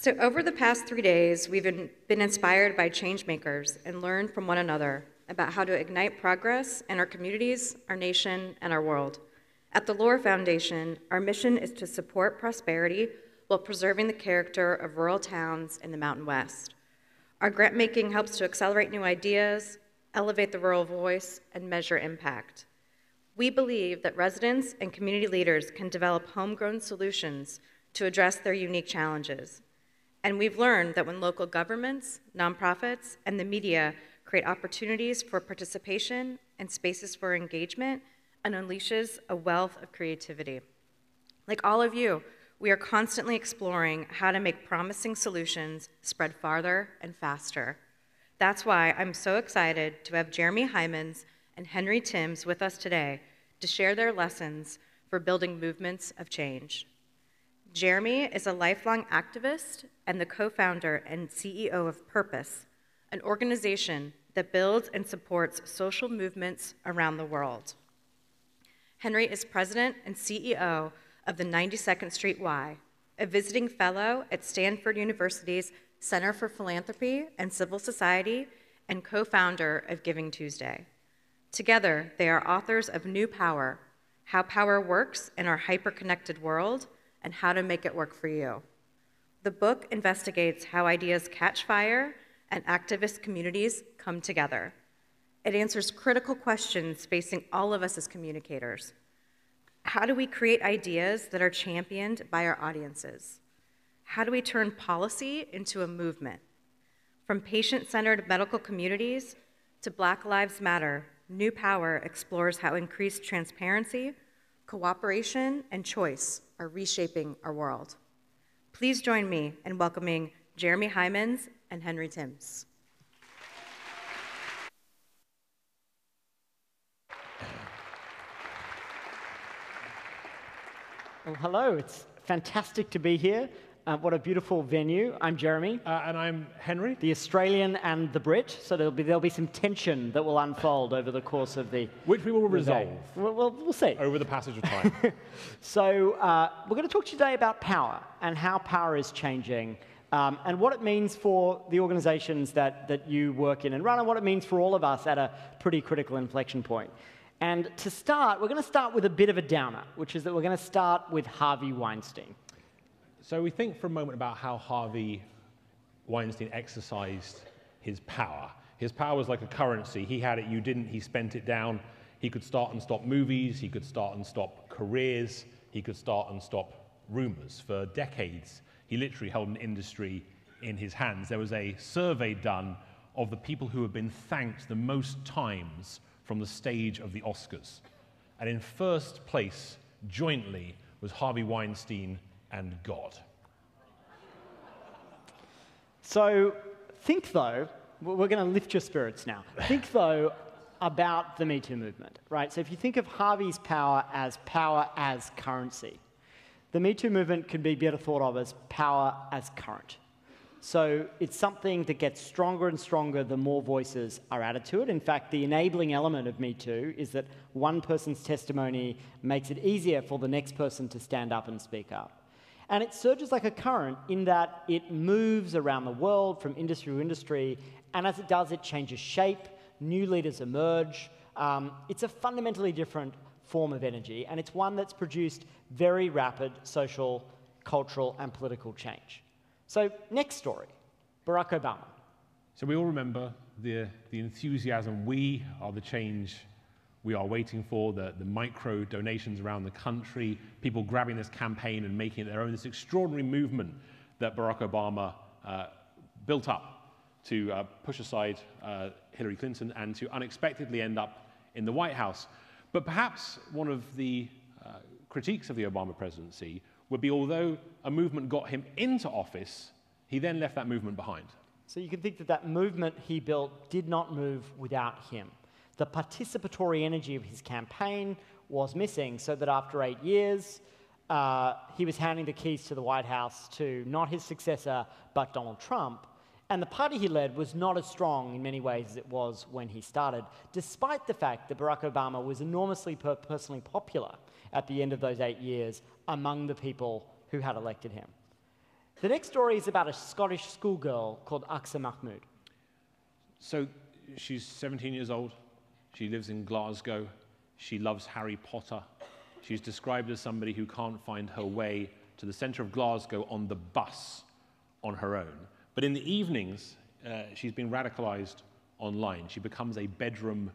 So, over the past three days, we've been inspired by changemakers and learned from one another about how to ignite progress in our communities, our nation, and our world. At the Lohr Foundation, our mission is to support prosperity while preserving the character of rural towns in the Mountain West. Our grant making helps to accelerate new ideas, elevate the rural voice, and measure impact. We believe that residents and community leaders can develop homegrown solutions to address their unique challenges. And we've learned that when local governments, nonprofits, and the media create opportunities for participation and spaces for engagement, and unleashes a wealth of creativity. Like all of you, we are constantly exploring how to make promising solutions spread farther and faster. That's why I'm so excited to have Jeremy Heimans and Henry Timms with us today to share their lessons for building movements of change. Jeremy is a lifelong activist and the co founder and CEO of Purpose, an organization that builds and supports social movements around the world. Henry is president and CEO of the 92nd Street Y, a visiting fellow at Stanford University's Center for Philanthropy and Civil Society and co founder of Giving Tuesday. Together, they are authors of New Power How Power Works in Our Hyperconnected World and How to Make It Work for You. The book investigates how ideas catch fire and activist communities come together. It answers critical questions facing all of us as communicators. How do we create ideas that are championed by our audiences? How do we turn policy into a movement? From patient centered medical communities to Black Lives Matter, New Power explores how increased transparency, cooperation, and choice are reshaping our world. Please join me in welcoming Jeremy Heimans and Henry Timms. Well, hello. It's fantastic to be here. Uh, what a beautiful venue. I'm Jeremy. Uh, and I'm Henry. The Australian and the Brit. So there'll be, there'll be some tension that will unfold over the course of the. Which we will resolve. We'll, we'll, we'll, see. Over the passage of time. so uh, we're going to talk today about power and how power is changing. Um, and what it means for the organizations that, that you work in and run, and what it means for all of us at a pretty critical inflection point. And to start, we're going to start with a bit of a downer, which is that we're going to start with Harvey Weinstein. So we think for a moment about how Harvey Weinstein exercised his power. His power was like a currency. He had it, you didn't, he spent it down. He could start and stop movies, he could start and stop careers, he could start and stop rumors. For decades, he literally held an industry in his hands. There was a survey done of the people who have been thanked the most times from the stage of the Oscars. And in first place, jointly, was Harvey Weinstein and God. So think, though, we're going to lift your spirits now. Think, though, about the Me Too movement, right? So if you think of Harvey's power as power as currency, the Me Too movement can be better thought of as power as current. So it's something that gets stronger and stronger the more voices are added to it. In fact, the enabling element of Me Too is that one person's testimony makes it easier for the next person to stand up and speak up. And it surges like a current in that it moves around the world from industry to industry, and as it does, it changes shape, new leaders emerge. Um, it's a fundamentally different form of energy, and it's one that's produced very rapid social, cultural, and political change. So, next story Barack Obama. So, we all remember the, the enthusiasm. We are the change we are waiting for, the, the micro donations around the country, people grabbing this campaign and making it their own, this extraordinary movement that Barack Obama uh, built up to uh, push aside uh, Hillary Clinton and to unexpectedly end up in the White House. But perhaps one of the uh, critiques of the Obama presidency would be although a movement got him into office, he then left that movement behind. So you can think that that movement he built did not move without him. The participatory energy of his campaign was missing, so that after eight years, uh, he was handing the keys to the White House to not his successor, but Donald Trump. And the party he led was not as strong in many ways as it was when he started, despite the fact that Barack Obama was enormously per personally popular at the end of those eight years among the people who had elected him. The next story is about a Scottish schoolgirl called Aqsa Mahmood. So she's 17 years old. She lives in Glasgow. She loves Harry Potter. She's described as somebody who can't find her way to the center of Glasgow on the bus on her own. But in the evenings, uh, she's been radicalized online. She becomes a bedroom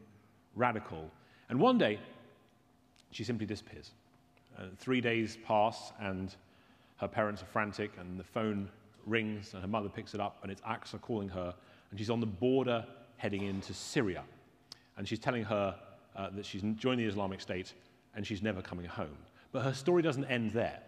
radical. And one day, she simply disappears. Uh, three days pass, and her parents are frantic, and the phone rings, and her mother picks it up, and it's Aqsa calling her, and she's on the border heading into Syria. And she's telling her uh, that she's joined the Islamic State and she's never coming home. But her story doesn't end there.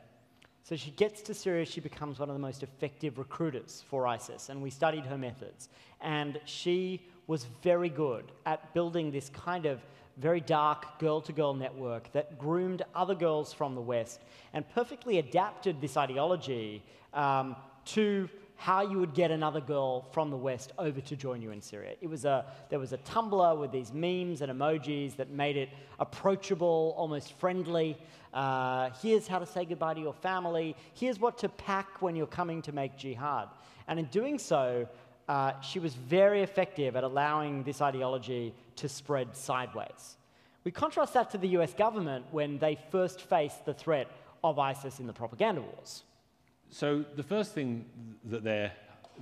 So she gets to Syria, she becomes one of the most effective recruiters for ISIS, and we studied her methods. And she was very good at building this kind of very dark girl to girl network that groomed other girls from the West and perfectly adapted this ideology um, to how you would get another girl from the West over to join you in Syria. It was a, there was a Tumblr with these memes and emojis that made it approachable, almost friendly. Uh, here's how to say goodbye to your family. Here's what to pack when you're coming to make jihad. And in doing so, uh, she was very effective at allowing this ideology to spread sideways. We contrast that to the US government when they first faced the threat of ISIS in the propaganda wars. So the first thing that the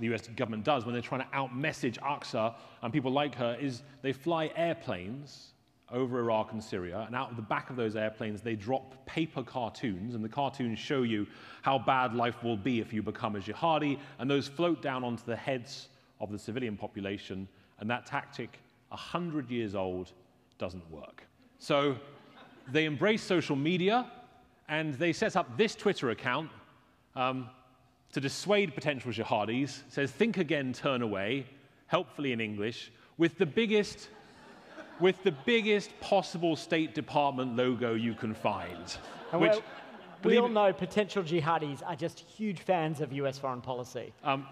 US government does when they're trying to outmessage Aqsa and people like her is they fly airplanes over Iraq and Syria, and out of the back of those airplanes, they drop paper cartoons, and the cartoons show you how bad life will be if you become a jihadi, and those float down onto the heads of the civilian population, and that tactic, 100 years old, doesn't work. So they embrace social media, and they set up this Twitter account um, to dissuade potential jihadis, says, think again, turn away, helpfully in English, with the biggest, with the biggest possible State Department logo you can find. And which, we all know potential jihadis are just huge fans of US foreign policy. Um,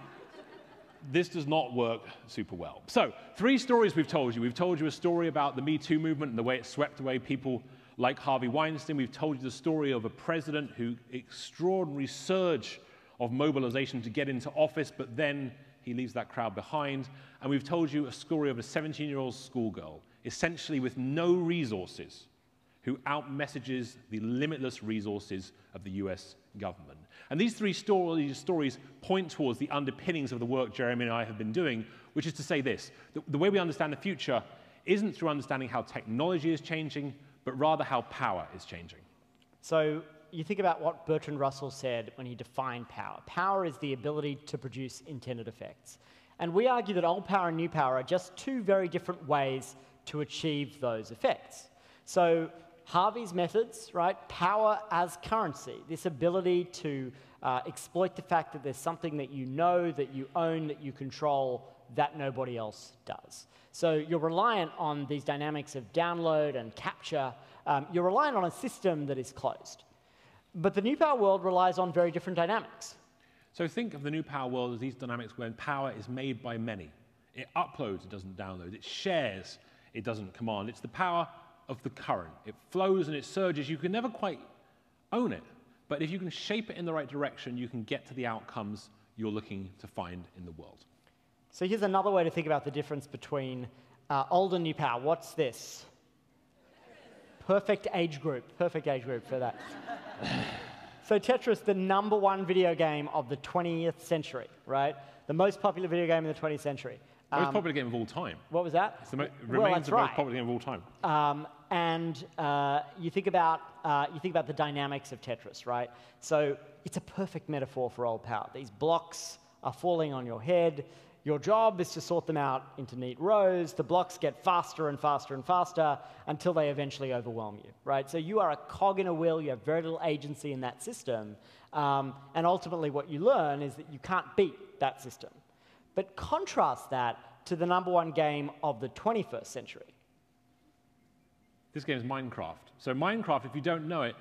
this does not work super well. So, three stories we've told you. We've told you a story about the Me Too movement and the way it swept away people like Harvey Weinstein. We've told you the story of a president who extraordinary surge of mobilization to get into office, but then he leaves that crowd behind. And we've told you a story of a 17 year old schoolgirl, essentially with no resources, who outmessages the limitless resources of the US government. And these three stories, stories point towards the underpinnings of the work Jeremy and I have been doing, which is to say this the, the way we understand the future isn't through understanding how technology is changing, but rather how power is changing. So you think about what Bertrand Russell said when he defined power. Power is the ability to produce intended effects. And we argue that old power and new power are just two very different ways to achieve those effects. So Harvey's methods, right? Power as currency, this ability to uh, exploit the fact that there's something that you know, that you own, that you control, that nobody else does. So you're reliant on these dynamics of download and capture. Um, you're reliant on a system that is closed. But the new power world relies on very different dynamics. So think of the new power world as these dynamics when power is made by many. It uploads, it doesn't download. It shares, it doesn't command. It's the power of the current. It flows and it surges. You can never quite own it. But if you can shape it in the right direction, you can get to the outcomes you're looking to find in the world. So here's another way to think about the difference between uh, old and new power. What's this? Perfect age group. Perfect age group for that. so Tetris, the number one video game of the 20th century, right? The most popular video game in the 20th century. Um, most popular game of all time. What was that? It's the mo- remains well, the right. most popular game of all time. Um, and uh, you think about uh, you think about the dynamics of Tetris, right? So it's a perfect metaphor for old power. These blocks are falling on your head. Your job is to sort them out into neat rows. The blocks get faster and faster and faster until they eventually overwhelm you, right? So you are a cog in a wheel. You have very little agency in that system. Um, and ultimately, what you learn is that you can't beat that system. But contrast that to the number one game of the 21st century. This game is Minecraft. So Minecraft, if you don't know it,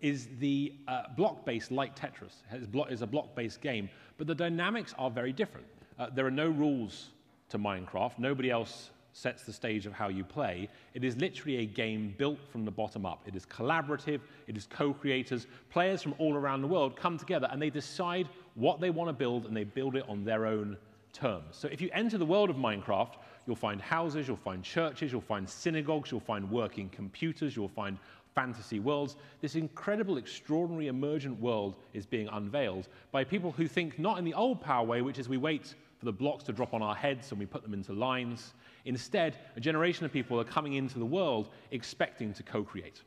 is the uh, block-based like Tetris. It is a block-based game, but the dynamics are very different. Uh, there are no rules to Minecraft. Nobody else sets the stage of how you play. It is literally a game built from the bottom up. It is collaborative, it is co creators. Players from all around the world come together and they decide what they want to build and they build it on their own terms. So if you enter the world of Minecraft, you'll find houses, you'll find churches, you'll find synagogues, you'll find working computers, you'll find fantasy worlds. This incredible, extraordinary, emergent world is being unveiled by people who think not in the old power way, which is we wait for the blocks to drop on our heads and we put them into lines. Instead, a generation of people are coming into the world expecting to co create.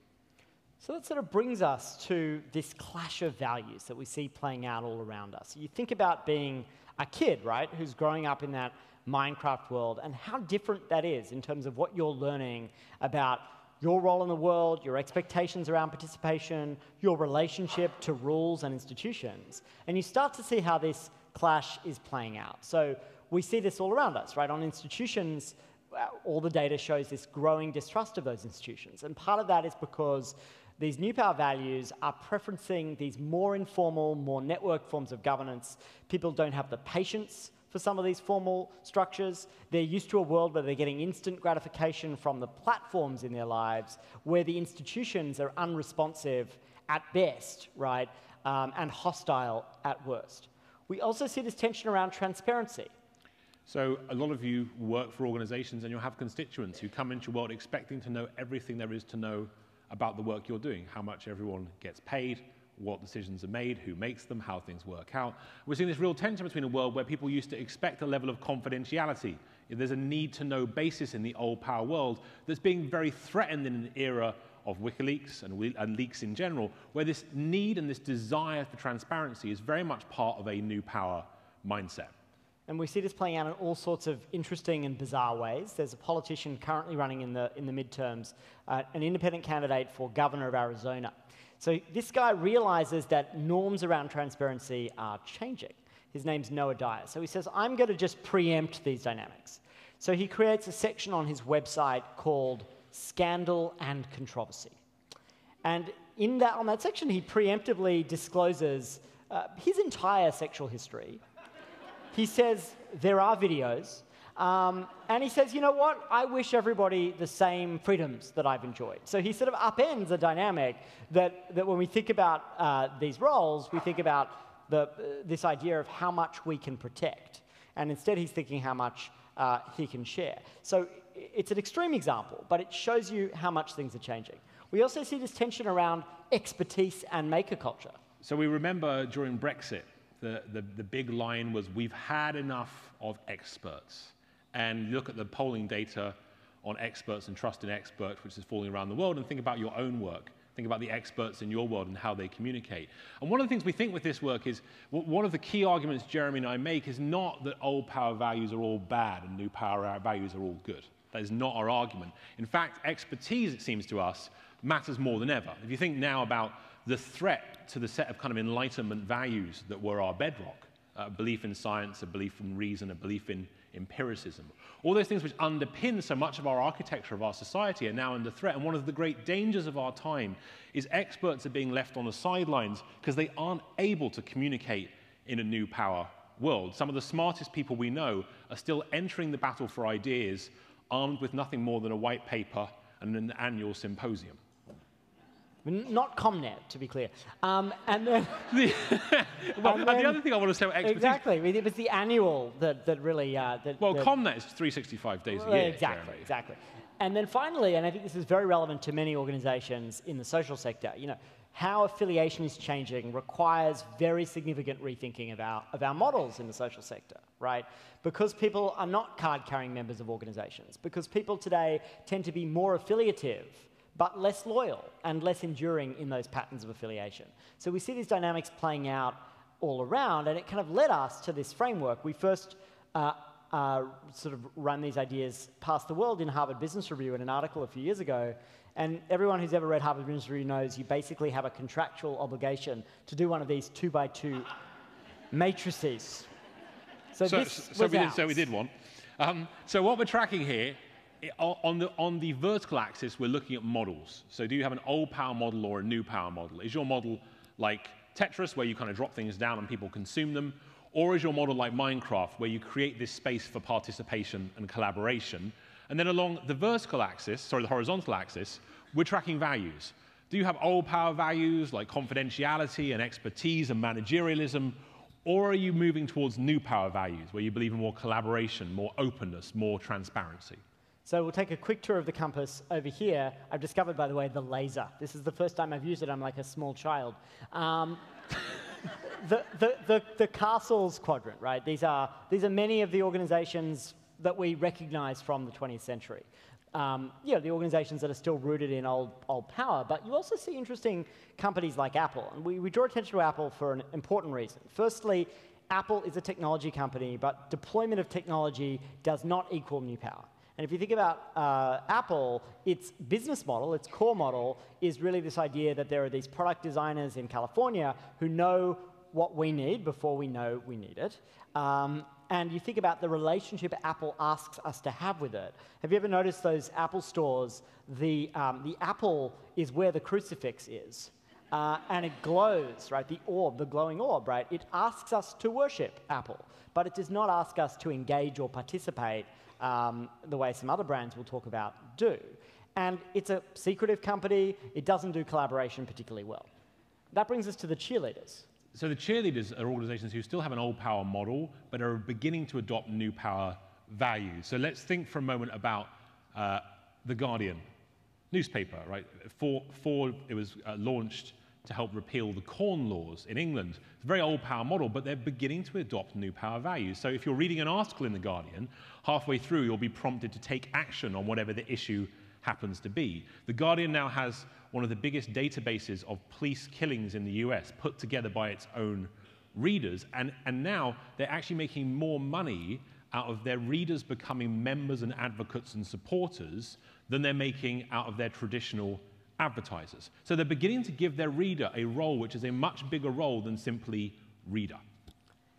So that sort of brings us to this clash of values that we see playing out all around us. You think about being a kid, right, who's growing up in that Minecraft world and how different that is in terms of what you're learning about your role in the world, your expectations around participation, your relationship to rules and institutions. And you start to see how this clash is playing out. So we see this all around us, right? On institutions, uh, all the data shows this growing distrust of those institutions. And part of that is because these new power values are preferencing these more informal, more networked forms of governance. People don't have the patience for some of these formal structures. They're used to a world where they're getting instant gratification from the platforms in their lives, where the institutions are unresponsive at best, right, um, and hostile at worst. We also see this tension around transparency. So a lot of you work for organizations and you'll have constituents who come into your world expecting to know everything there is to know about the work you're doing, how much everyone gets paid, what decisions are made, who makes them, how things work out. We're seeing this real tension between a world where people used to expect a level of confidentiality. There's a need to know basis in the old power world that's being very threatened in an era of WikiLeaks and, and leaks in general, where this need and this desire for transparency is very much part of a new power mindset. And we see this playing out in all sorts of interesting and bizarre ways. There's a politician currently running in the, in the midterms, uh, an independent candidate for governor of Arizona. So this guy realizes that norms around transparency are changing. His name's Noah Dyer. So he says, I'm going to just preempt these dynamics. So he creates a section on his website called Scandal and Controversy. And in that, on that section, he preemptively discloses uh, his entire sexual history. He says there are videos, um, and he says, you know what? I wish everybody the same freedoms that I've enjoyed. So he sort of upends a dynamic that, that when we think about uh, these roles, we think about the, uh, this idea of how much we can protect. And instead, he's thinking how much uh, he can share. So it's an extreme example, but it shows you how much things are changing. We also see this tension around expertise and maker culture. So we remember during Brexit, the, the, the big line was, we've had enough of experts and look at the polling data on experts and trust in experts, which is falling around the world, and think about your own work. Think about the experts in your world and how they communicate. And one of the things we think with this work is one of the key arguments Jeremy and I make is not that old power values are all bad and new power values are all good. That is not our argument. In fact, expertise, it seems to us, matters more than ever. If you think now about the threat to the set of kind of enlightenment values that were our bedrock, a belief in science, a belief in reason, a belief in empiricism. All those things which underpin so much of our architecture of our society are now under threat. And one of the great dangers of our time is experts are being left on the sidelines because they aren't able to communicate in a new power world. Some of the smartest people we know are still entering the battle for ideas armed with nothing more than a white paper and an annual symposium. Not ComNet, to be clear. Um, and then, the, well, and then, the other thing I want to say about expertise. Exactly. It was the annual that, that really. Uh, that, well, that, ComNet is 365 days a year. Exactly, exactly. And then finally, and I think this is very relevant to many organizations in the social sector, you know, how affiliation is changing requires very significant rethinking of our, of our models in the social sector, right? Because people are not card carrying members of organizations, because people today tend to be more affiliative but less loyal and less enduring in those patterns of affiliation. So we see these dynamics playing out all around, and it kind of led us to this framework. We first uh, uh, sort of ran these ideas past the world in Harvard Business Review in an article a few years ago. And everyone who's ever read Harvard Business Review knows you basically have a contractual obligation to do one of these two by two matrices. So, so, so we, did, so we did one. Um, so what we're tracking here on the, on the vertical axis, we're looking at models. So do you have an old power model or a new power model? Is your model like Tetris, where you kind of drop things down and people consume them? Or is your model like Minecraft, where you create this space for participation and collaboration? And then along the vertical axis, sorry, the horizontal axis, we're tracking values. Do you have old power values like confidentiality and expertise and managerialism? Or are you moving towards new power values where you believe in more collaboration, more openness, more transparency? So we'll take a quick tour of the compass over here. I've discovered, by the way, the laser. This is the first time I've used it. I'm like a small child. Um, the, the, the, the, castles quadrant, right? These are, these are many of the organizations that we recognize from the 20th century. Um, you know, the organizations that are still rooted in old, old power, but you also see interesting companies like Apple. And we, we draw attention to Apple for an important reason. Firstly, Apple is a technology company, but deployment of technology does not equal new power. And if you think about uh, Apple, its business model, its core model, is really this idea that there are these product designers in California who know what we need before we know we need it. Um, and you think about the relationship Apple asks us to have with it. Have you ever noticed those Apple stores? The, um, the apple is where the crucifix is. Uh, and it glows, right? The orb, the glowing orb, right? It asks us to worship Apple, but it does not ask us to engage or participate um, the way some other brands we'll talk about do. And it's a secretive company, it doesn't do collaboration particularly well. That brings us to the cheerleaders. So the cheerleaders are organizations who still have an old power model, but are beginning to adopt new power values. So let's think for a moment about uh, The Guardian newspaper, right? For, for it was uh, launched to help repeal the Corn Laws in England. It's a very old power model, but they're beginning to adopt new power values. So if you're reading an article in The Guardian, halfway through you'll be prompted to take action on whatever the issue happens to be. The Guardian now has one of the biggest databases of police killings in the US put together by its own readers, and, and now they're actually making more money out of their readers becoming members and advocates and supporters than they're making out of their traditional advertisers. So they're beginning to give their reader a role which is a much bigger role than simply reader.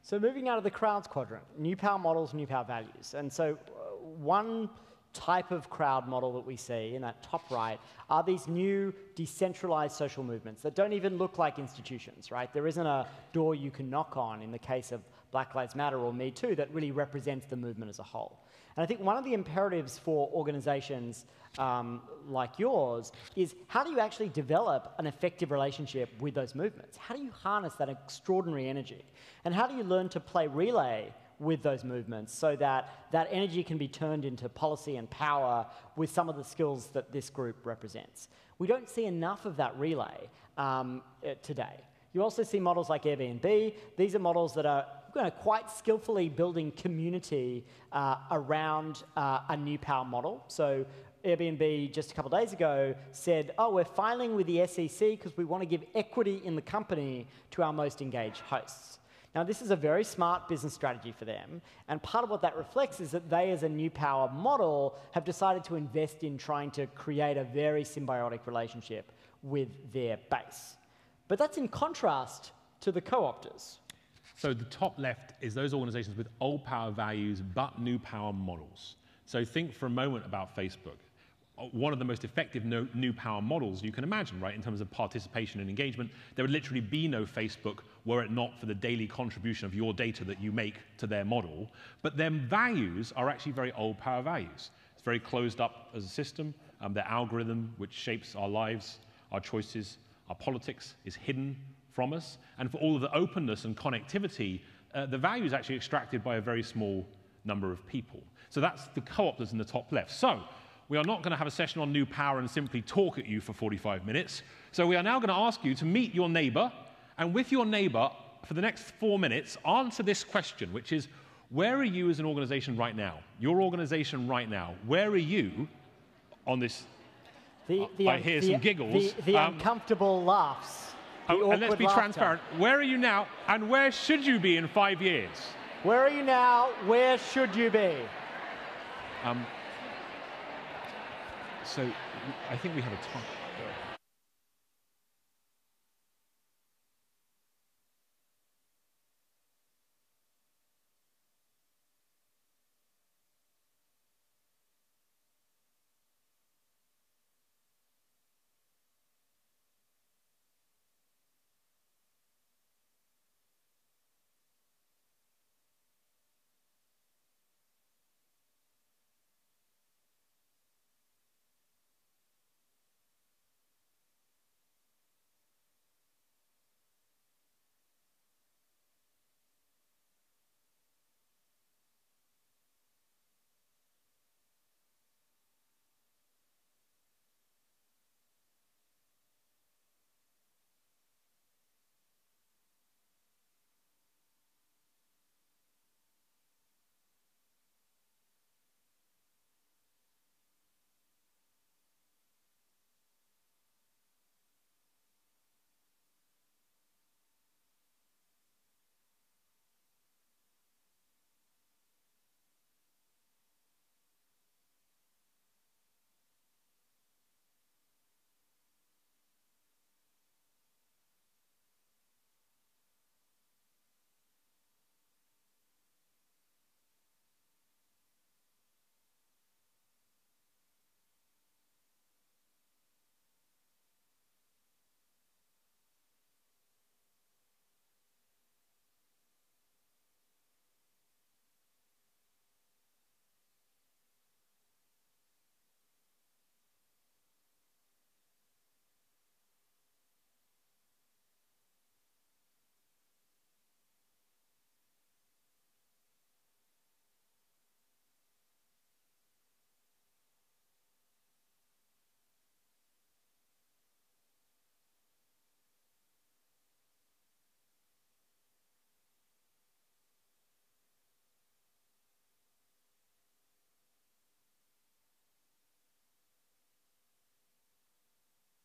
So moving out of the crowds quadrant, new power models, new power values. And so uh, one type of crowd model that we see in that top right are these new decentralized social movements that don't even look like institutions, right? There isn't a door you can knock on in the case of Black Lives Matter or Me Too that really represents the movement as a whole. And I think one of the imperatives for organizations um, like yours is how do you actually develop an effective relationship with those movements? How do you harness that extraordinary energy? And how do you learn to play relay with those movements so that that energy can be turned into policy and power with some of the skills that this group represents? We don't see enough of that relay um, eh, today. You also see models like Airbnb. These are models that are quite skillfully building community uh, around uh, a new power model. So Airbnb just a couple days ago said, oh, we're filing with the SEC because we want to give equity in the company to our most engaged hosts. Now, this is a very smart business strategy for them, and part of what that reflects is that they, as a new power model, have decided to invest in trying to create a very symbiotic relationship with their base. But that's in contrast to the co-opters. So the top left is those organizations with old power values but new power models. So think for a moment about Facebook. One of the most effective no, new power models you can imagine, right, in terms of participation and engagement. There would literally be no Facebook were it not for the daily contribution of your data that you make to their model. But their values are actually very old power values. It's very closed up as a system. Um, their algorithm, which shapes our lives, our choices, our politics is hidden from us. And for all of the openness and connectivity, uh, the value is actually extracted by a very small number of people. So that's the co-op that's in the top left. So we are not going to have a session on new power and simply talk at you for 45 minutes. So we are now going to ask you to meet your neighbor, and with your neighbor, for the next four minutes, answer this question, which is, where are you as an organization right now? Your organization right now, where are you on this the, the, I hear the, some giggles. The, the um, uncomfortable laughs. Oh, and let's be laughter. transparent. Where are you now, and where should you be in five years? Where are you now? Where should you be? Um, so I think we have a time.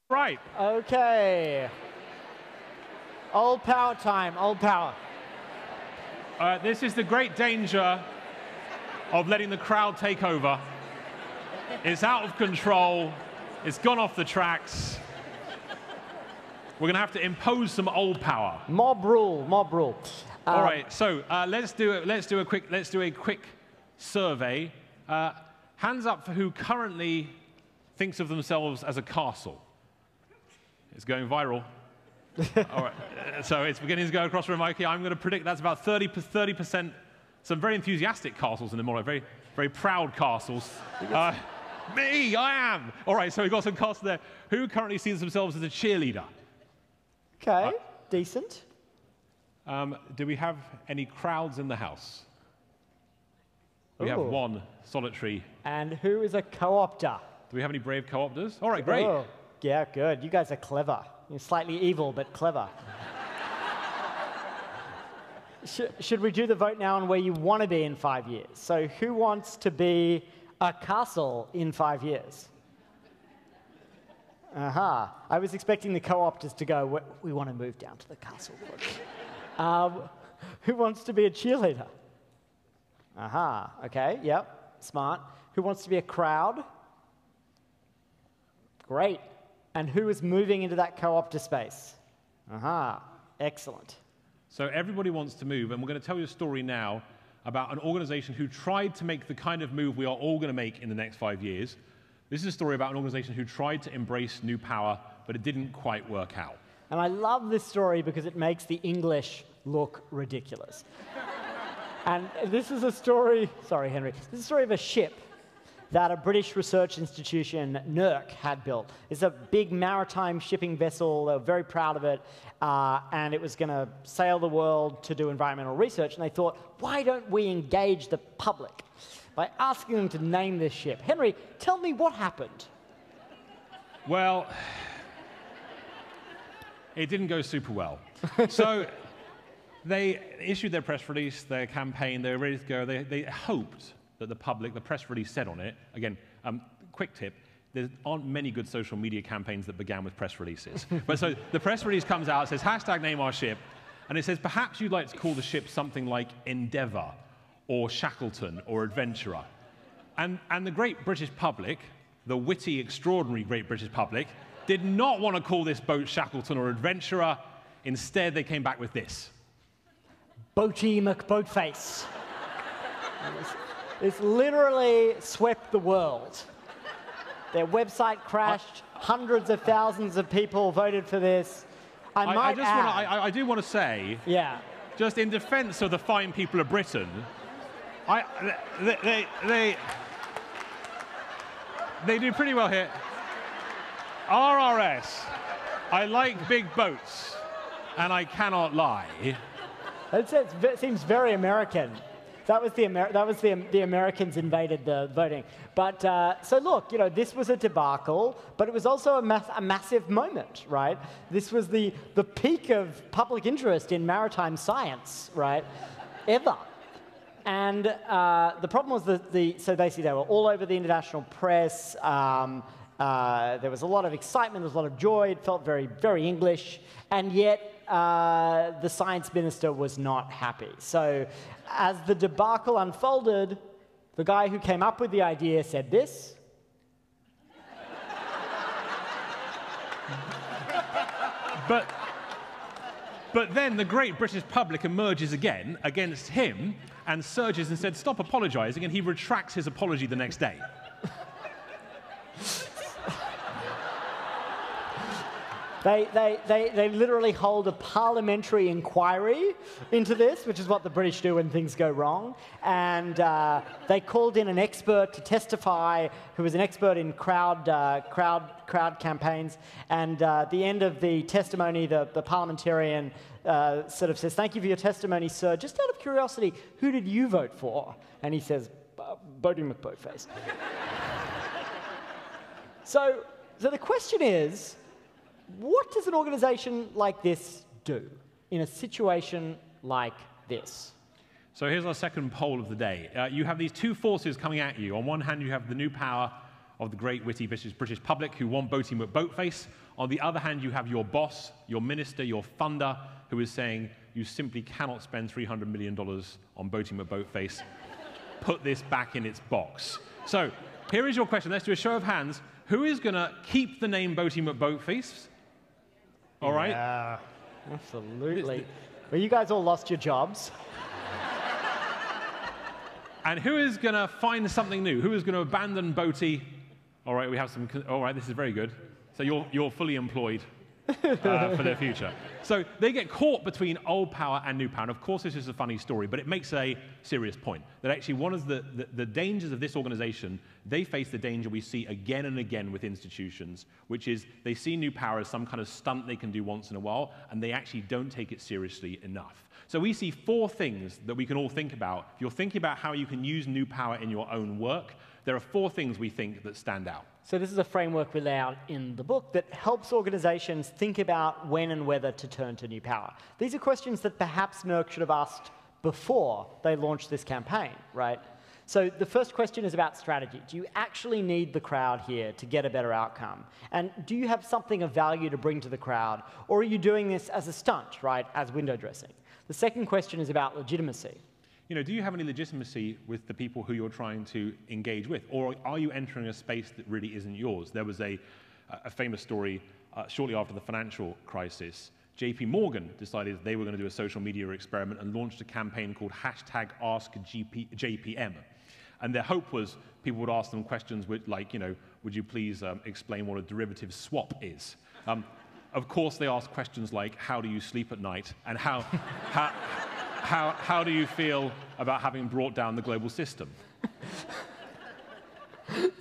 Right. Okay. Old power time, old power. Uh, this is the great danger of letting the crowd take over. It's out of control. It's gone off the tracks. We're going to have to impose some old power. Mob rule, mob rule. All Um, right, so uh, let's do it. Let's do a quick. Let's do a quick survey. Uh, hands up for who currently thinks of themselves as a castle. It's going viral. All right, uh, so it's beginning to go across the room. I'm going to predict that's about 30 percent. Some very enthusiastic castles in the morning, very very proud castles. Uh, me, I am. All right, so we've got some castles there. Who currently sees themselves as a cheerleader? Okay, decent. Um, do we have any crowds in the house? We have one solitary. And who is a co-opter? Do we have any brave co-opters? All right, great. Oh, yeah, good. You guys are clever. You're slightly evil, but clever. should, we do the vote now on where you want to be in five years? So, who wants to be a castle in five years? Aha. I was expecting the co opters to go, "We- want to move down to the castle. um, who wants to be a cheerleader? Aha. Okay, yep, smart. Who wants to be a crowd? Great. And who is moving into that co-opter space? Aha, excellent. So everybody wants to move, and we're going to tell you a story now about an organization who tried to make the kind of move we are all going to make in the next five years. This is a story about an organization who tried to embrace new power, but it didn't quite work out. And I love this story because it makes the English look ridiculous. and this is a story, sorry, Henry, this is a story of a ship that a British research institution, NERC, had built. It's a big maritime shipping vessel. They were very proud of it. Uh, and it was going to sail the world to do environmental research. And they thought, why don't we engage the public by asking them to name this ship? Henry, tell me what happened. Well, it didn't go super well. so they issued their press release, their campaign, they were ready to go. They, they hoped that the public, the press release said on it, again, um, quick tip, there aren't many good social media campaigns that began with press releases. but so the press release comes out, says hashtag name our ship, and it says perhaps you'd like to call the ship something like Endeavour or Shackleton or Adventurer. And, and the great British public, the witty, extraordinary great British public, did not want to call this boat Shackleton or Adventurer. Instead, they came back with this. Boaty McBoatface. It's, literally swept the world. Their website crashed. Hundreds of thousands of people voted for this. I, I, might I just add, wanna, I, I do want to say, yeah, just in defense of the fine people of Britain, I, they, they, they, they do pretty well here. RRS, I like big boats, and I cannot lie. it seems very American. That was the Amer- that was the, the Americans invaded the voting. But uh, so look, you know, this was a debacle, but it was also a, mass- a massive moment, right? This was the the peak of public interest in maritime science, right? Ever. And uh, the problem was that the so basically they were all over the international press. Um, uh, there was a lot of excitement, there was a lot of joy. It felt very, very English, and yet uh, the science minister was not happy. So, as the debacle unfolded, the guy who came up with the idea said this. But, but then the great British public emerges again against him and surges and said, Stop apologizing, and he retracts his apology the next day. They, they, they, they literally hold a parliamentary inquiry into this, which is what the British do when things go wrong. And uh, they called in an expert to testify, who was an expert in crowd, uh, crowd, crowd campaigns. And uh, at the end of the testimony, the, the parliamentarian uh, sort of says, Thank you for your testimony, sir. Just out of curiosity, who did you vote for? And he says, "Uh, Boaty McBoatface. so, so the question is, what does an organization like this do in a situation like this? So here's our second poll of the day. Uh, you have these two forces coming at you. On one hand, you have the new power. of the great witty British, public who want boating Boaty McBoatface. On the other hand, you have your boss, your minister, your funder, who is saying you simply cannot spend $300 million on boating Boaty McBoatface. Put this back in its box. So here is your question. Let's do a show of hands. Who is going to keep the name boating Boaty McBoatface? All right. Yeah, absolutely. Well, you guys all lost your jobs. And who is going to find something new? Who is going to abandon Boaty? All right, we have some. All right, this is very good. So you're, you're fully employed uh, for their future. So they get caught between old power and new power. And of course, this is a funny story, but it makes a serious point that actually one of the, the, the dangers of this organization, they face the danger we see again and again with institutions, which is they see new power as some kind of stunt they can do once in a while, and they actually don't take it seriously enough. So we see four things that we can all think about. If you're thinking about how you can use new power in your own work, there are four things we think that stand out. So this is a framework we lay out in the book that helps organizations think about when and whether to turn to new power. These are questions that perhaps NERC should have asked before they launched this campaign, right? So the first question is about strategy. Do you actually need the crowd here to get a better outcome? And do you have something of value to bring to the crowd? Or are you doing this as a stunt, right, as window dressing? The second question is about legitimacy. You know, do you have any legitimacy with the people who you're trying to engage with? Or are you entering a space that really isn't yours? There was a, a famous story uh, shortly after the financial crisis. JP Morgan decided they were going to do a social media experiment and launched a campaign called hashtag AskJPM. And their hope was people would ask them questions with, like, you know, would you please um, explain what a derivative swap is? Um, of course, they asked questions like, how do you sleep at night? And how, how, how, how do you feel about having brought down the global system?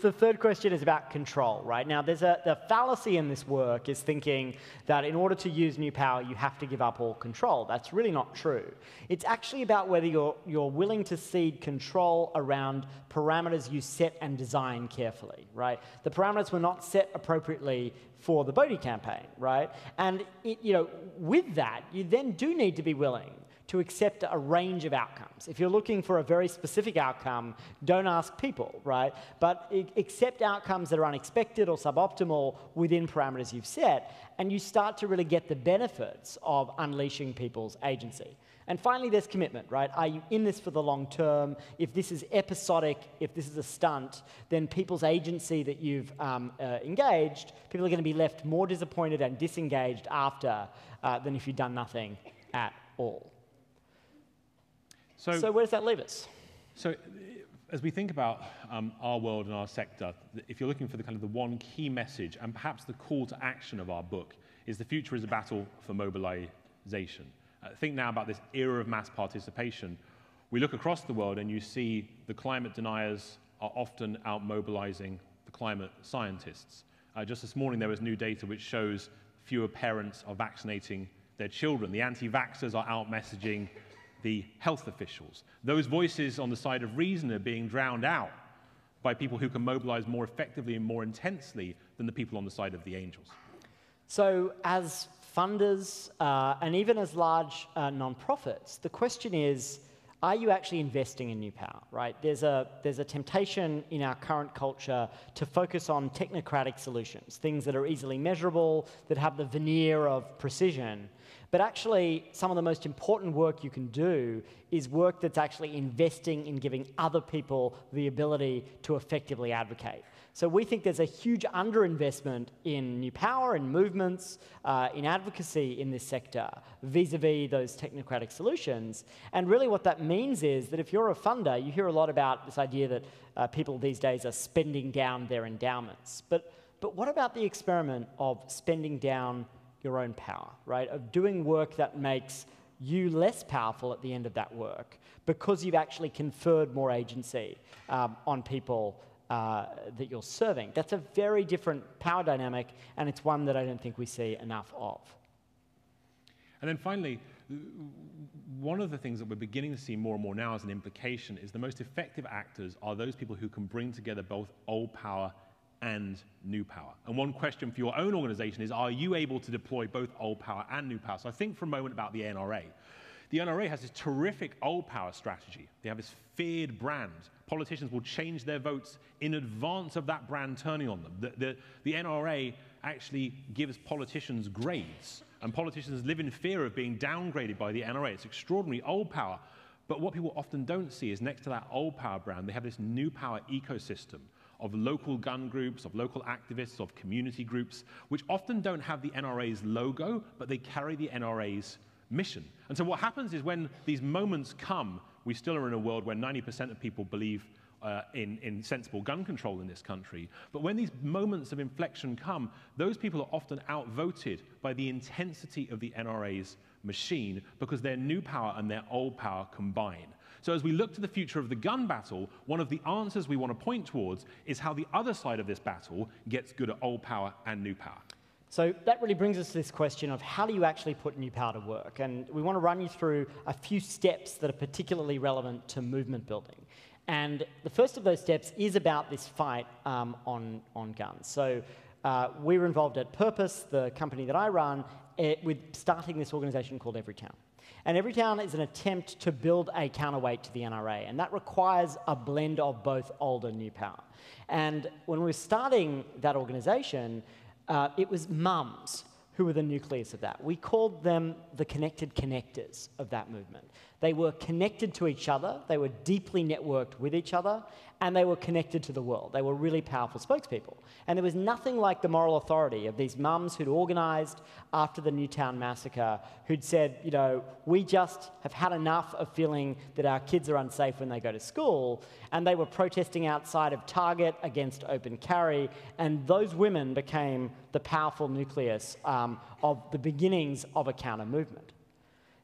the third question is about control, right? Now, there's a the fallacy in this work is thinking that in order to use new power, you have to give up all control. That's really not true. It's actually about whether you're, you're willing to cede control around parameters you set and design carefully, right? The parameters were not set appropriately for the Boaty campaign, right? And it, you know, with that, you then do need to be willing to accept a range of outcomes. If you're looking for a very specific outcome, don't ask people, right? But accept outcomes that are unexpected or suboptimal within parameters you've set, and you start to really get the benefits of unleashing people's agency. And finally, there's commitment, right? Are you in this for the long term? If this is episodic, if this is a stunt, then people's agency that you've um, uh, engaged, people are going to be left more disappointed and disengaged after uh, than if you'd done nothing at all. So, so where does that leave us? So as we think about um, our world and our sector, if you're looking for the kind of the one key message and perhaps the call to action of our book is the future is a battle for mobilization. Uh, think now about this era of mass participation. We look across the world and you see the climate deniers are often out mobilizing the climate scientists. Uh, just this morning there was new data which shows fewer parents are vaccinating their children. The anti-vaxxers are out messaging the health officials. Those voices on the side of reason are being drowned out by people who can mobilize more effectively and more intensely than the people on the side of the angels. So, as funders uh, and even as large uh, nonprofits, the question is are you actually investing in new power, right? There's a, there's a temptation in our current culture to focus on technocratic solutions, things that are easily measurable, that have the veneer of precision. But actually, some of the most important work you can do is work that's actually investing in giving other people the ability to effectively advocate. So we think there's a huge underinvestment in new power and movements, uh, in advocacy in this sector, vis-a-vis -vis those technocratic solutions. And really what that means is that if you're a funder, you hear a lot about this idea that uh, people these days are spending down their endowments. But, but what about the experiment of spending down your own power, right? Of doing work that makes you less powerful at the end of that work because you've actually conferred more agency um, on people uh, that you're serving. That's a very different power dynamic, and it's one that I don't think we see enough of. And then finally, one of the things that we're beginning to see more and more now as an implication is the most effective actors are those people who can bring together both old power and new power. And one question for your own organization is are you able to deploy both old power and new power? So I think for a moment about the NRA. The NRA has this terrific old power strategy. They have this feared brand. Politicians will change their votes in advance of that brand turning on them. The, the, the NRA actually gives politicians grades, and politicians live in fear of being downgraded by the NRA. It's extraordinary old power. But what people often don't see is next to that old power brand, they have this new power ecosystem of local gun groups, of local activists, of community groups, which often don't have the NRA's logo, but they carry the NRA's mission. And so what happens is when these moments come, we still are in a world where 90% of people believe uh, in, in sensible gun control in this country. But when these moments of inflection come, those people are often outvoted by the intensity of the NRA's machine because their new power and their old power combine. So, as we look to the future of the gun battle, one of the answers we want to point towards is how the other side of this battle gets good at old power and new power. So that really brings us to this question of how do you actually put new power to work? And we want to run you through a few steps that are particularly relevant to movement building. And the first of those steps is about this fight um, on, on guns. So uh, we were involved at Purpose, the company that I run, it, eh, with starting this organization called Everytown. And every town is an attempt to build a counterweight to the NRA, and that requires a blend of both old and new power. And when we were starting that organization, uh, it was mums who were the nucleus of that. We called them the connected connectors of that movement. They were connected to each other, they were deeply networked with each other, and they were connected to the world. They were really powerful spokespeople. And there was nothing like the moral authority of these mums who'd organized after the Newtown massacre, who'd said, you know, we just have had enough of feeling that our kids are unsafe when they go to school. And they were protesting outside of Target against open carry. And those women became the powerful nucleus um, of the beginnings of a counter movement.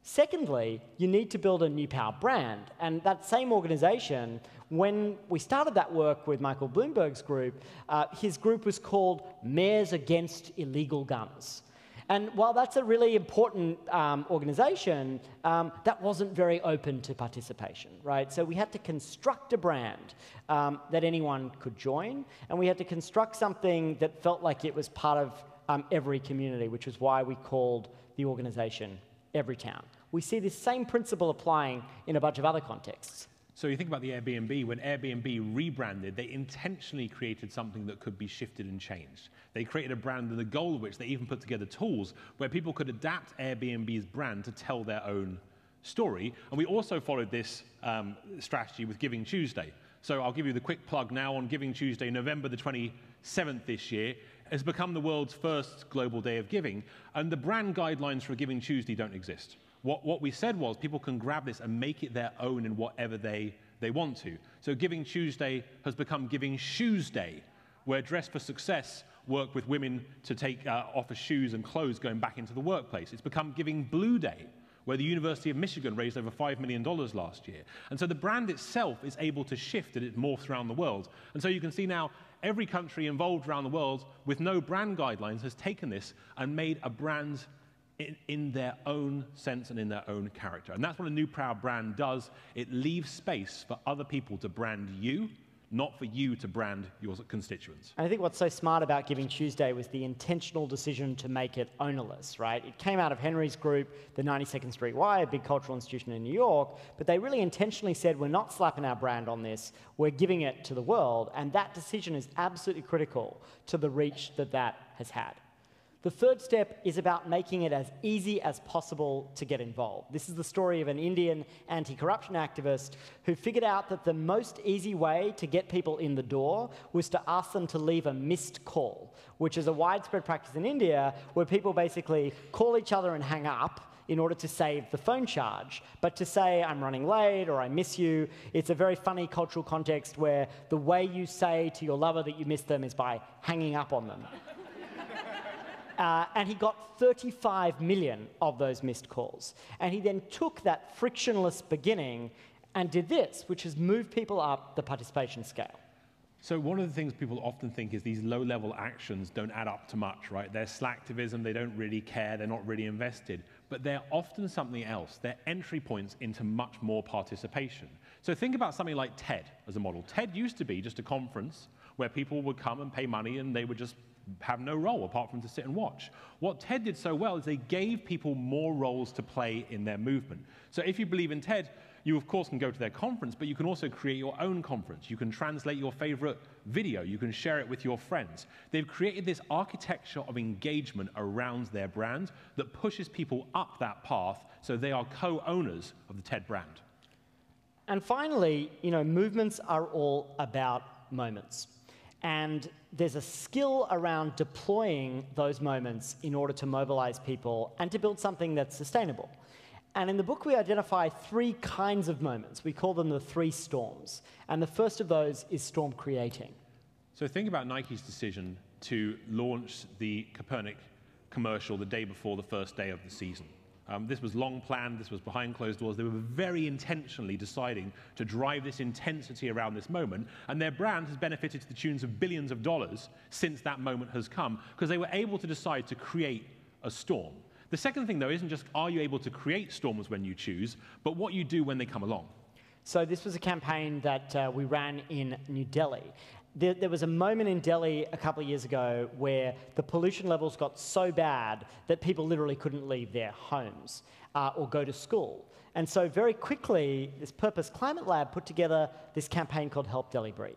Secondly, you need to build a new power brand. And that same organization, when we started that work with Michael Bloomberg's group, uh, his group was called Mayors Against Illegal Guns. And while that's a really important um, organization, um, that wasn't very open to participation, right? So we had to construct a brand um, that anyone could join, and we had to construct something that felt like it was part of um, every community, which is why we called the organization Everytown. We see this same principle applying in a bunch of other contexts. So you think about the Airbnb, when Airbnb rebranded, they intentionally created something that could be shifted and changed. They created a brand and the goal of which they even put together tools where people could adapt Airbnb's brand to tell their own story. And we also followed this um, strategy with Giving Tuesday. So I'll give you the quick plug now on Giving Tuesday, November the 27th this year has become the world's first global day of giving, and the brand guidelines for Giving Tuesday don't exist. What, what we said was people can grab this and make it their own in whatever they, they want to. So Giving Tuesday has become Giving Shoes Day, where Dress for Success work with women to take uh, offer shoes and clothes going back into the workplace. It's become Giving Blue Day, where the University of Michigan raised over $5 million last year. And so the brand itself is able to shift and it morphs around the world. And so you can see now every country involved around the world with no brand guidelines has taken this and made a brand in, in, their own sense and in their own character. And that's what a new proud brand does. It leaves space for other people to brand you not for you to brand your constituents. And I think what's so smart about Giving Tuesday was the intentional decision to make it ownerless, right? It came out of Henry's group, the 92nd Street Y, a big cultural institution in New York, but they really intentionally said, we're not slapping our brand on this, we're giving it to the world. And that decision is absolutely critical to the reach that that has had. The third step is about making it as easy as possible to get involved. This is the story of an Indian anti corruption activist who figured out that the most easy way to get people in the door was to ask them to leave a missed call, which is a widespread practice in India where people basically call each other and hang up in order to save the phone charge. But to say, I'm running late or I miss you, it's a very funny cultural context where the way you say to your lover that you miss them is by hanging up on them. Uh, and he got 35 million of those missed calls. And he then took that frictionless beginning and did this, which has moved people up the participation scale. So one of the things people often think is these low-level actions don't add up to much, right? They're slacktivism, they don't really care, they're not really invested. But they're often something else. They're entry points into much more participation. So think about something like TED as a model. TED used to be just a conference where people would come and pay money and they would just have no role apart from to sit and watch. What TED did so well is they gave people more roles to play in their movement. So if you believe in TED, you of course can go to their conference, but you can also create your own conference. You can translate your favorite video. You can share it with your friends. They've created this architecture of engagement around their brand that pushes people up that path so they are co-owners of the TED brand. And finally, you know, movements are all about moments. And there's a skill around deploying those moments in order to mobilize people and to build something that's sustainable. And in the book, we identify three kinds of moments. We call them the three storms. And the first of those is storm creating. So think about Nike's decision to launch the Kaepernick commercial the day before the first day of the season. Um, this was long planned, this was behind closed doors. They were very intentionally deciding to drive this intensity around this moment, and their brand has benefited to the tunes of billions of dollars since that moment has come, because they were able to decide to create a storm. The second thing, though, isn't just are you able to create storms when you choose, but what you do when they come along. So this was a campaign that uh, we ran in New Delhi. There, there, was a moment in Delhi a couple of years ago where the pollution levels got so bad that people literally couldn't leave their homes uh, or go to school. And so very quickly, this Purpose Climate Lab put together this campaign called Help Delhi Breathe.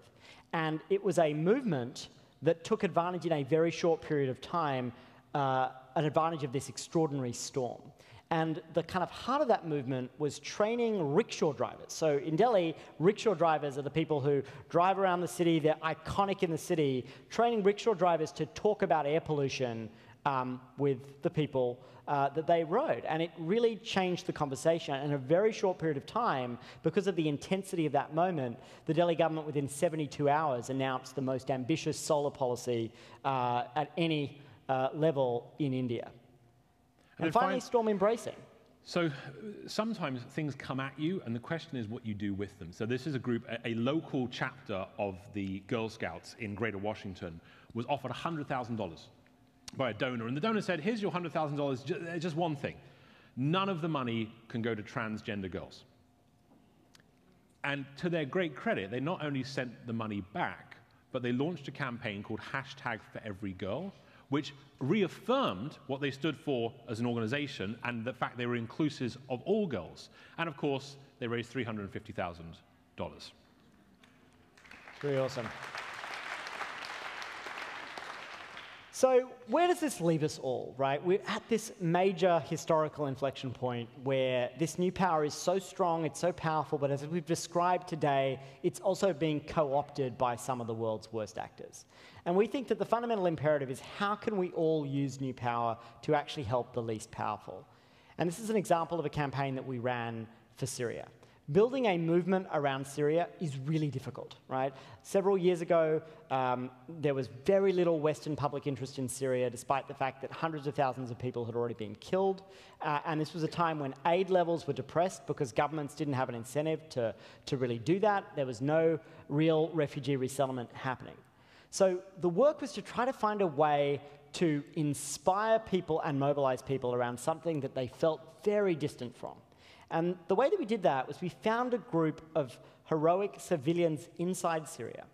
And it was a movement that took advantage in a very short period of time, uh, an advantage of this extraordinary storm. And the kind of heart of that movement was training rickshaw drivers. So in Delhi, rickshaw drivers are the people who drive around the city, they're iconic in the city, training rickshaw drivers to talk about air pollution um, with the people uh, that they rode. And it really changed the conversation. In a very short period of time, because of the intensity of that moment, the Delhi government within 72 hours announced the most ambitious solar policy uh, at any uh, level in India. And, finally, storm embracing. So uh, sometimes things come at you, and the question is what you do with them. So this is a group, a, a local chapter of the Girl Scouts in Greater Washington was offered $100,000 by a donor. And the donor said, here's your $100,000, uh, just one thing. None of the money can go to transgender girls. And to their great credit, they not only sent the money back, but they launched a campaign called Hashtag for Every Girl, which reaffirmed what they stood for as an organization and the fact they were inclusive of all girls. And of course, they raised $350,000. Very awesome. So, where does this leave us all, right? We're at this major historical inflection point where this new power is so strong, it's so powerful, but as we've described today, it's also being co opted by some of the world's worst actors. And we think that the fundamental imperative is how can we all use new power to actually help the least powerful? And this is an example of a campaign that we ran for Syria building a movement around Syria is really difficult, right? Several years ago, um, there was very little Western public interest in Syria, despite the fact that hundreds of thousands of people had already been killed. Uh, and this was a time when aid levels were depressed because governments didn't have an incentive to, to really do that. There was no real refugee resettlement happening. So the work was to try to find a way to inspire people and mobilize people around something that they felt very distant from. And the way that we did that was we found a group of heroic civilians inside Syria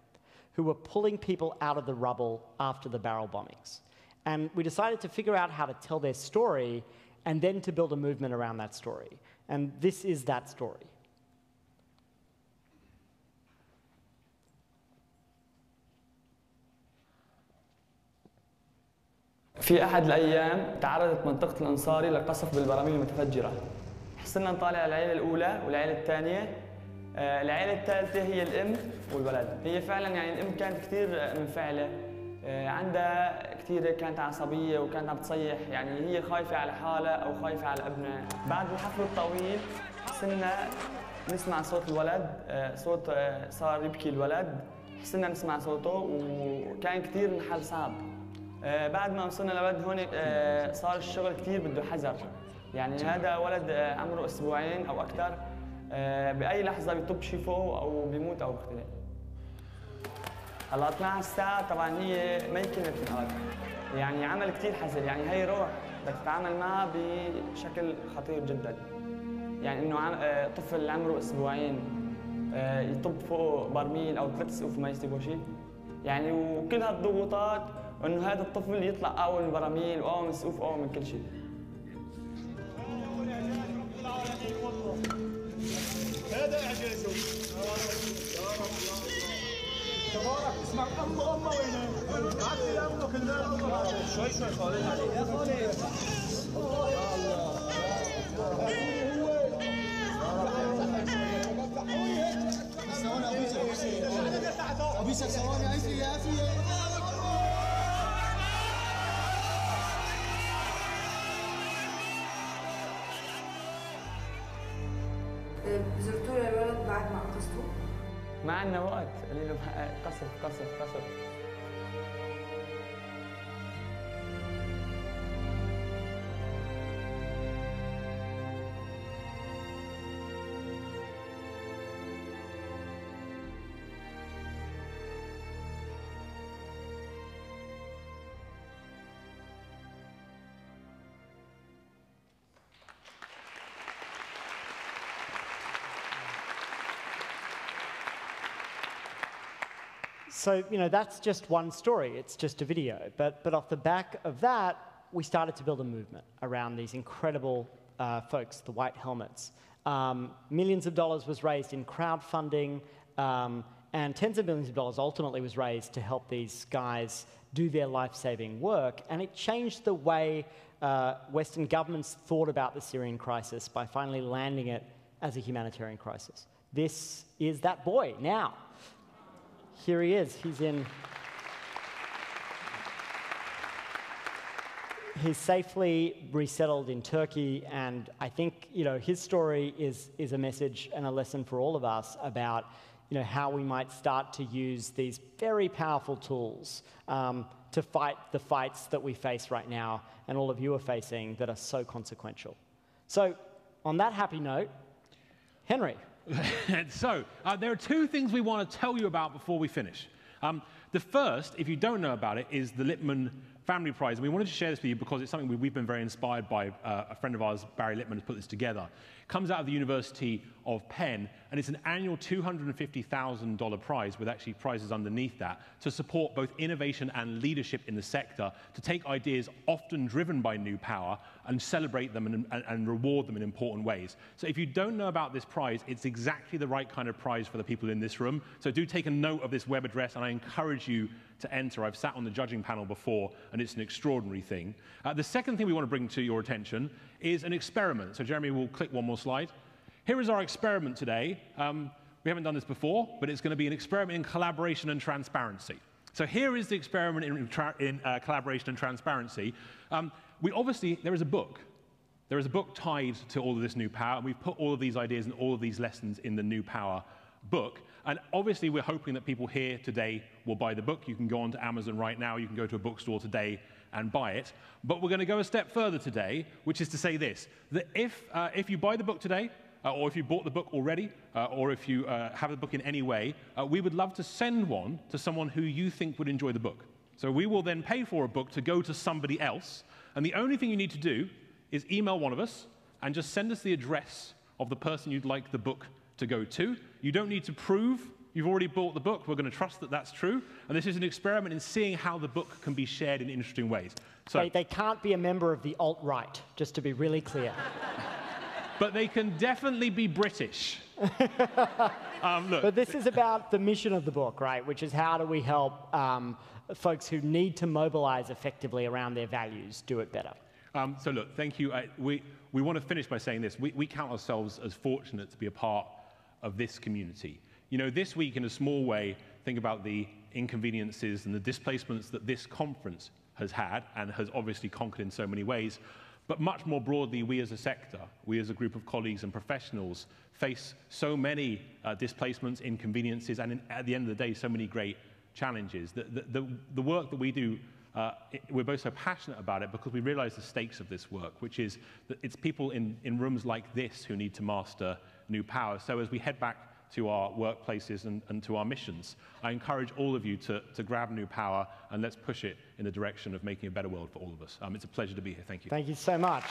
who were pulling people out of the rubble after the barrel bombings. And we decided to figure out how to tell their story and then to build a movement around that story. And this is that story. في أحد الأيام تعرضت منطقة الأنصاري لقصف بالبراميل المتفجرة صرنا نطالع العيلة الأولى والعيلة الثانية. آه، العيلة الثالثة هي الأم والولد. هي فعلا يعني الأم كانت كثير منفعلة. آه، عندها كثير كانت عصبية وكانت عم تصيح يعني هي خايفة على حالها أو خايفة على أبنها. بعد الحفل الطويل صرنا نسمع صوت الولد. آه، صوت صار يبكي الولد. صرنا نسمع صوته وكان كثير محل صعب. بعد ما وصلنا لولد هون صار الشغل كثير بده حذر. يعني هذا ولد آه، عمره أسبوعين أو أكثر آه، بأي لحظة بيطب شيء فوقه أو بيموت أو بيختنق هلا 12 ساعه طبعا هي ما يمكن تنقال يعني عمل كثير حزن يعني هي روح بدك تتعامل معها بشكل خطير جدا. يعني إنه آه، طفل عمره أسبوعين يطب فوق برميل أو ثلاث سقوف ما يستوي شيء يعني وكل هالضغوطات وانه هذا الطفل يطلع اقوى من البراميل واقوى من السقوف واقوى من كل شيء هذا اعجازه تبارك اسمك الله الله وينه عدي أمك المال شوي شوي خالد يا خالد ابيسك ثواني عايز يا أخي. زرتوا الولد بعد ما انقذتوه ما عندنا وقت قال قصف قصف قصف. So, you know, that's just one story. It's just a video. But, but off the back of that, we started to build a movement around these incredible uh, folks, the white helmets. Um, millions of dollars was raised in crowdfunding, um, and tens of millions of dollars ultimately was raised to help these guys do their life saving work. And it changed the way uh, Western governments thought about the Syrian crisis by finally landing it as a humanitarian crisis. This is that boy now. Here he is. He's in. He's safely resettled in Turkey, and I think you know his story is is a message and a lesson for all of us about you know how we might start to use these very powerful tools um, to fight the fights that we face right now, and all of you are facing that are so consequential. So, on that happy note, Henry. so, uh, there are two things we want to tell you about before we finish. Um, the first, if you don't know about it, is the Lipman Family Prize. And we wanted to share this with you because it's something we, have been very inspired by. Uh, a friend of ours, Barry Lipman, has put this together. It comes out of the University of Penn, and it's an annual $250,000 prize with actually prizes underneath that to support both innovation and leadership in the sector, to take ideas often driven by new power and celebrate them and, and, and reward them in important ways. So if you don't know about this prize, it's exactly the right kind of prize for the people in this room. So do take a note of this web address, and I encourage you to enter. I've sat on the judging panel before, and it's an extraordinary thing. Uh, the second thing we want to bring to your attention is an experiment. So Jeremy will click one more slide. Here is our experiment today. Um, we haven't done this before, but it's going to be an experiment in collaboration and transparency. So here is the experiment in, in uh, collaboration and transparency. Um, we obviously, there is a book. There is a book tied to all of this new power, and we've put all of these ideas and all of these lessons in the new power book. And obviously, we're hoping that people here today will buy the book. You can go on to Amazon right now, you can go to a bookstore today and buy it. But we're going to go a step further today, which is to say this that if, uh, if you buy the book today, uh, or if you bought the book already, uh, or if you uh, have the book in any way, uh, we would love to send one to someone who you think would enjoy the book. So we will then pay for a book to go to somebody else. And the only thing you need to do is email one of us and just send us the address of the person you'd like the book to go to. You don't need to prove you've already bought the book. We're going to trust that that's true. And this is an experiment in seeing how the book can be shared in interesting ways. So, they, they can't be a member of the alt right, just to be really clear. but they can definitely be British. um, but this is about the mission of the book, right? Which is how do we help um, folks who need to mobilize effectively around their values do it better? Um, so, look, thank you. Uh, we, we want to finish by saying this. We, we count ourselves as fortunate to be a part of this community. You know, this week, in a small way, think about the inconveniences and the displacements that this conference has had and has obviously conquered in so many ways. But much more broadly, we as a sector, we as a group of colleagues and professionals face so many uh, displacements, inconveniences, and in, at the end of the day, so many great challenges. The, the, the, work that we do, uh, it, we're both so passionate about it because we realize the stakes of this work, which is that it's people in, in rooms like this who need to master new power. So as we head back to our workplaces and, and to our missions, I encourage all of you to, to grab new power and let's push it in the direction of making a better world for all of us. Um, it's a pleasure to be here. Thank you. Thank you so much.